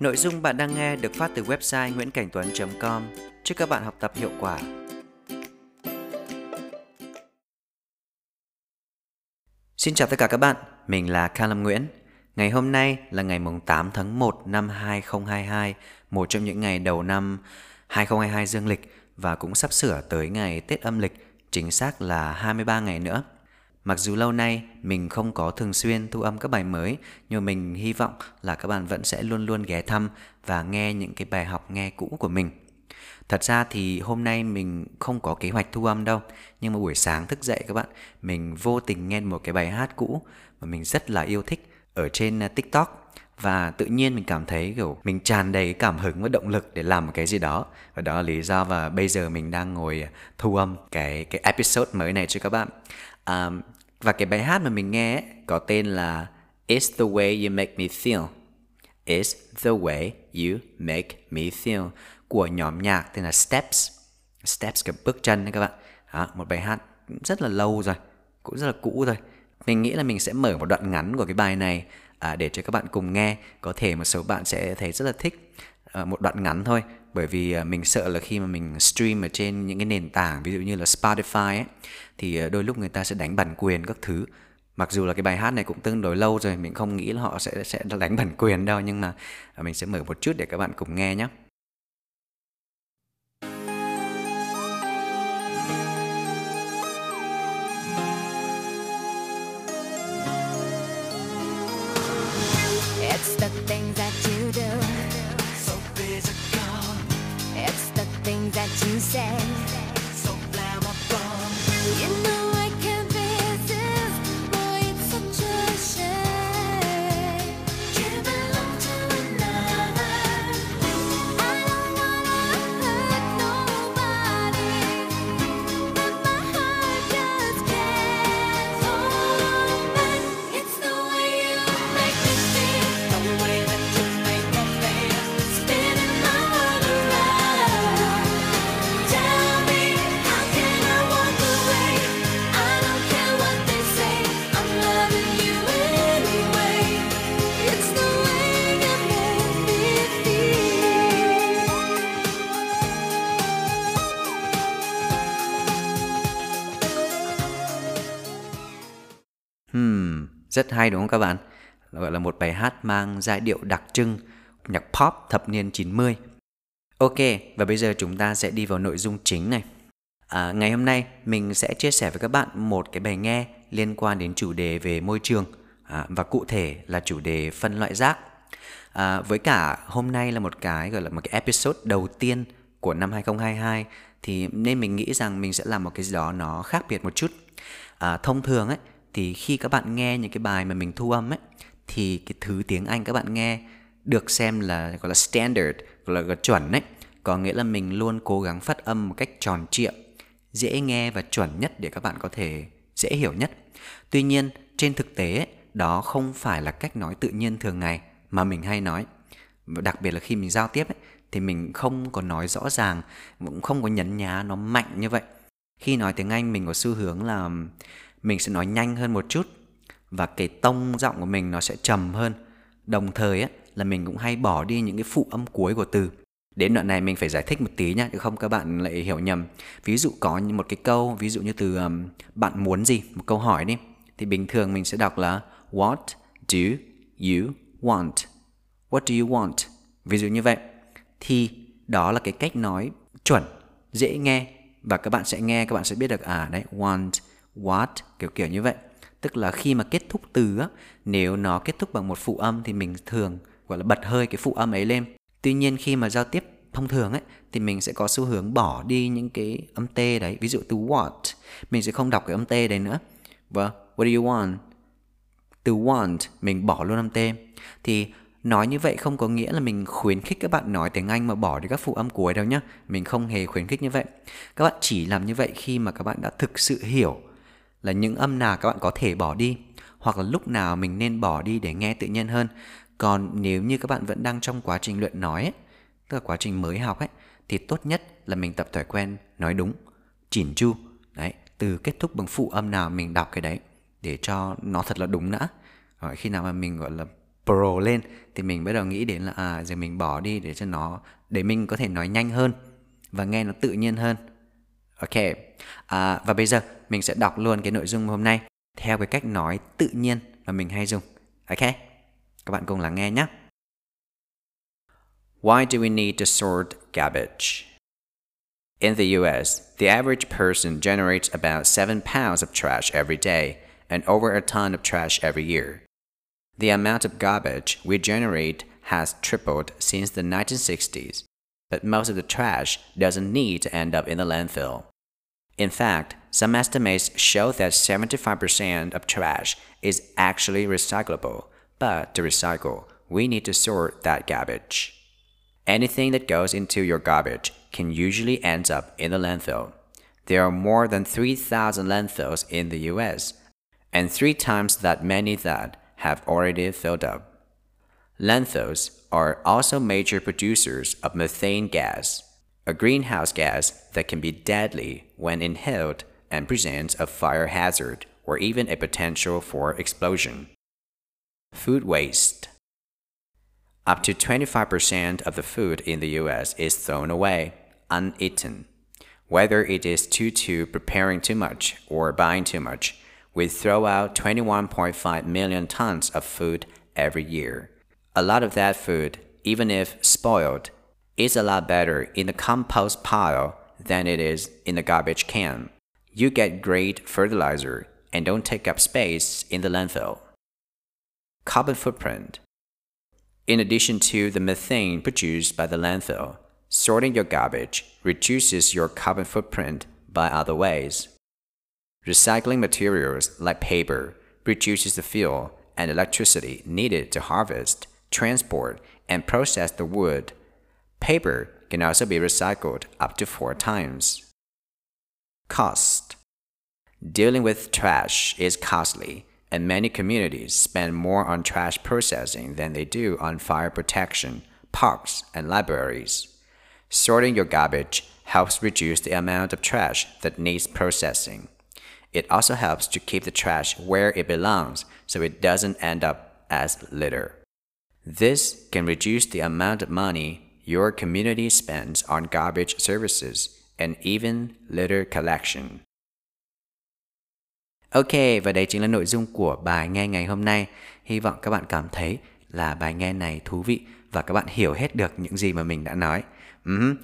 Nội dung bạn đang nghe được phát từ website nguyễn.cảnh.tuấn.com. Chúc các bạn học tập hiệu quả. Xin chào tất cả các bạn, mình là Callum Nguyễn. Ngày hôm nay là ngày 8 tháng 1 năm 2022, một trong những ngày đầu năm 2022 dương lịch và cũng sắp sửa tới ngày Tết âm lịch, chính xác là 23 ngày nữa. Mặc dù lâu nay mình không có thường xuyên thu âm các bài mới, nhưng mình hy vọng là các bạn vẫn sẽ luôn luôn ghé thăm và nghe những cái bài học nghe cũ của mình. Thật ra thì hôm nay mình không có kế hoạch thu âm đâu, nhưng mà buổi sáng thức dậy các bạn, mình vô tình nghe một cái bài hát cũ mà mình rất là yêu thích ở trên à, TikTok. Và tự nhiên mình cảm thấy kiểu mình tràn đầy cảm hứng và động lực để làm một cái gì đó. Và đó là lý do và bây giờ mình đang ngồi à, thu âm cái cái episode mới này cho các bạn. Um, và cái bài hát mà mình nghe ấy, có tên là It's the way you make me feel. It's the way you make me feel của nhóm nhạc tên là Steps. Steps kiểu bước chân đấy các bạn. Đó, một bài hát rất là lâu rồi, cũng rất là cũ rồi. Mình nghĩ là mình sẽ mở một đoạn ngắn của cái bài này à, để cho các bạn cùng nghe. Có thể một số bạn sẽ thấy rất là thích Ờ, một đoạn ngắn thôi. Bởi vì ờ, mình sợ là khi mà mình stream ở trên những cái nền tảng ví dụ như là Spotify ấy, thì ờ, đôi lúc người ta sẽ đánh bản quyền các thứ. Mặc dù là cái bài hát này cũng tương đối lâu rồi mình không nghĩ là họ sẽ sẽ đánh bản quyền đâu nhưng mà mình sẽ mở một chút để các bạn cùng nghe nhé that you say. So flammable. You know Rất hay đúng không các bạn? Gọi là một bài hát mang giai điệu đặc trưng nhạc pop thập niên 90. Ok, và bây giờ chúng ta sẽ đi vào nội dung chính này. À, ngày hôm nay mình sẽ chia sẻ với các bạn một cái bài nghe liên quan đến chủ đề về môi trường à, và cụ thể là chủ đề phân loại rác. À, với cả hôm nay là một cái gọi là một cái episode đầu tiên của năm 2022 thì nên mình nghĩ rằng mình sẽ làm một cái gì đó nó khác biệt một chút. À, thông thường ấy thì khi các bạn nghe những cái bài mà mình thu âm ấy thì cái thứ tiếng Anh các bạn nghe được xem là gọi là standard, gọi là chuẩn ấy. Có nghĩa là mình luôn cố gắng phát âm một cách tròn trịa, dễ nghe và chuẩn nhất để các bạn có thể dễ hiểu nhất. Tuy nhiên, trên thực tế ấy, đó không phải là cách nói tự nhiên thường ngày mà mình hay nói. Đặc biệt là khi mình giao tiếp ấy, thì mình không có nói rõ ràng, cũng không có nhấn nhá nó mạnh như vậy. Khi nói tiếng Anh mình có xu hướng là mình sẽ nói nhanh hơn một chút và cái tông giọng của mình nó sẽ trầm hơn. Đồng thời á, là mình cũng hay bỏ đi những cái phụ âm cuối của từ. Đến đoạn này mình phải giải thích một tí nhá chứ không các bạn lại hiểu nhầm. Ví dụ có một cái câu ví dụ như từ um, bạn muốn gì? Một câu hỏi đi. Thì bình thường mình sẽ đọc là what do you want? What do you want? Ví dụ như vậy. Thì đó là cái cách nói chuẩn dễ nghe. Và các bạn sẽ nghe các bạn sẽ biết được à đấy want what, kiểu kiểu như vậy. Tức là khi mà kết thúc từ á, nếu nó kết thúc bằng một phụ âm thì mình thường, gọi là, bật hơi cái phụ âm ấy lên. Tuy nhiên khi mà giao tiếp thông thường ấy, thì mình sẽ có xu hướng bỏ đi những cái âm t đấy. Ví dụ từ what, mình sẽ không đọc cái âm t đấy nữa. Và what do you want? Từ want, mình bỏ luôn âm t. Thì nói như vậy không có nghĩa là mình khuyến khích các bạn nói tiếng Anh mà bỏ đi các phụ âm cuối đâu nhá. Mình không hề khuyến khích như vậy. Các bạn chỉ làm như vậy khi mà các bạn đã thực sự hiểu là những âm nào các bạn có thể bỏ đi hoặc là lúc nào mình nên bỏ đi để nghe tự nhiên hơn. Còn nếu như các bạn vẫn đang trong quá trình luyện nói ấy, tức là quá trình mới học ấy thì tốt nhất là mình tập thói quen nói đúng chỉn chu đấy từ kết thúc bằng phụ âm nào mình đọc cái đấy để cho nó thật là đúng đã. Rồi khi nào mà mình gọi là pro lên thì mình bắt đầu nghĩ đến là à giờ mình bỏ đi để cho nó để mình có thể nói nhanh hơn và nghe nó tự nhiên hơn. Ok à, và bây giờ mình sẽ đọc luôn cái nội dung hôm nay theo cái cách nói tự nhiên mà mình hay dùng ok các bạn cùng lắng nghe nhé Why do we need to sort garbage? In the US, the average person generates about 7 pounds of trash every day and over a ton of trash every year. The amount of garbage we generate has tripled since the 1960s, but most of the trash doesn't need to end up in the landfill. In fact, some estimates show that 75% of trash is actually recyclable, but to recycle, we need to sort that garbage. Anything that goes into your garbage can usually end up in the landfill. There are more than 3,000 landfills in the US, and three times that many that have already filled up. Landfills are also major producers of methane gas, a greenhouse gas that can be deadly when inhaled and presents a fire hazard or even a potential for explosion. Food waste. Up to 25% of the food in the US is thrown away, uneaten. Whether it is due to preparing too much or buying too much, we throw out 21.5 million tons of food every year. A lot of that food, even if spoiled, is a lot better in the compost pile than it is in the garbage can. You get great fertilizer and don't take up space in the landfill. Carbon footprint. In addition to the methane produced by the landfill, sorting your garbage reduces your carbon footprint by other ways. Recycling materials like paper reduces the fuel and electricity needed to harvest, transport, and process the wood. Paper can also be recycled up to four times. Cost Dealing with trash is costly and many communities spend more on trash processing than they do on fire protection, parks, and libraries. Sorting your garbage helps reduce the amount of trash that needs processing. It also helps to keep the trash where it belongs so it doesn't end up as litter. This can reduce the amount of money your community spends on garbage services and even litter collection. Ok, và đây chính là nội dung của bài nghe ngày hôm nay. Hy vọng các bạn cảm thấy là bài nghe này thú vị và các bạn hiểu hết được những gì mà mình đã nói. Uh-huh.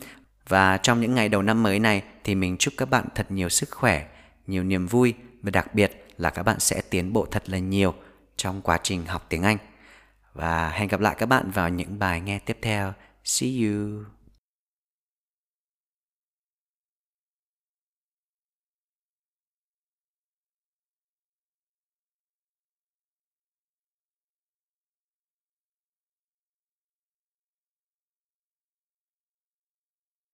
Và trong những ngày đầu năm mới này thì mình chúc các bạn thật nhiều sức khỏe, nhiều niềm vui và đặc biệt là các bạn sẽ tiến bộ thật là nhiều trong quá trình học tiếng Anh. Và hẹn gặp lại các bạn vào những bài nghe tiếp theo. See you!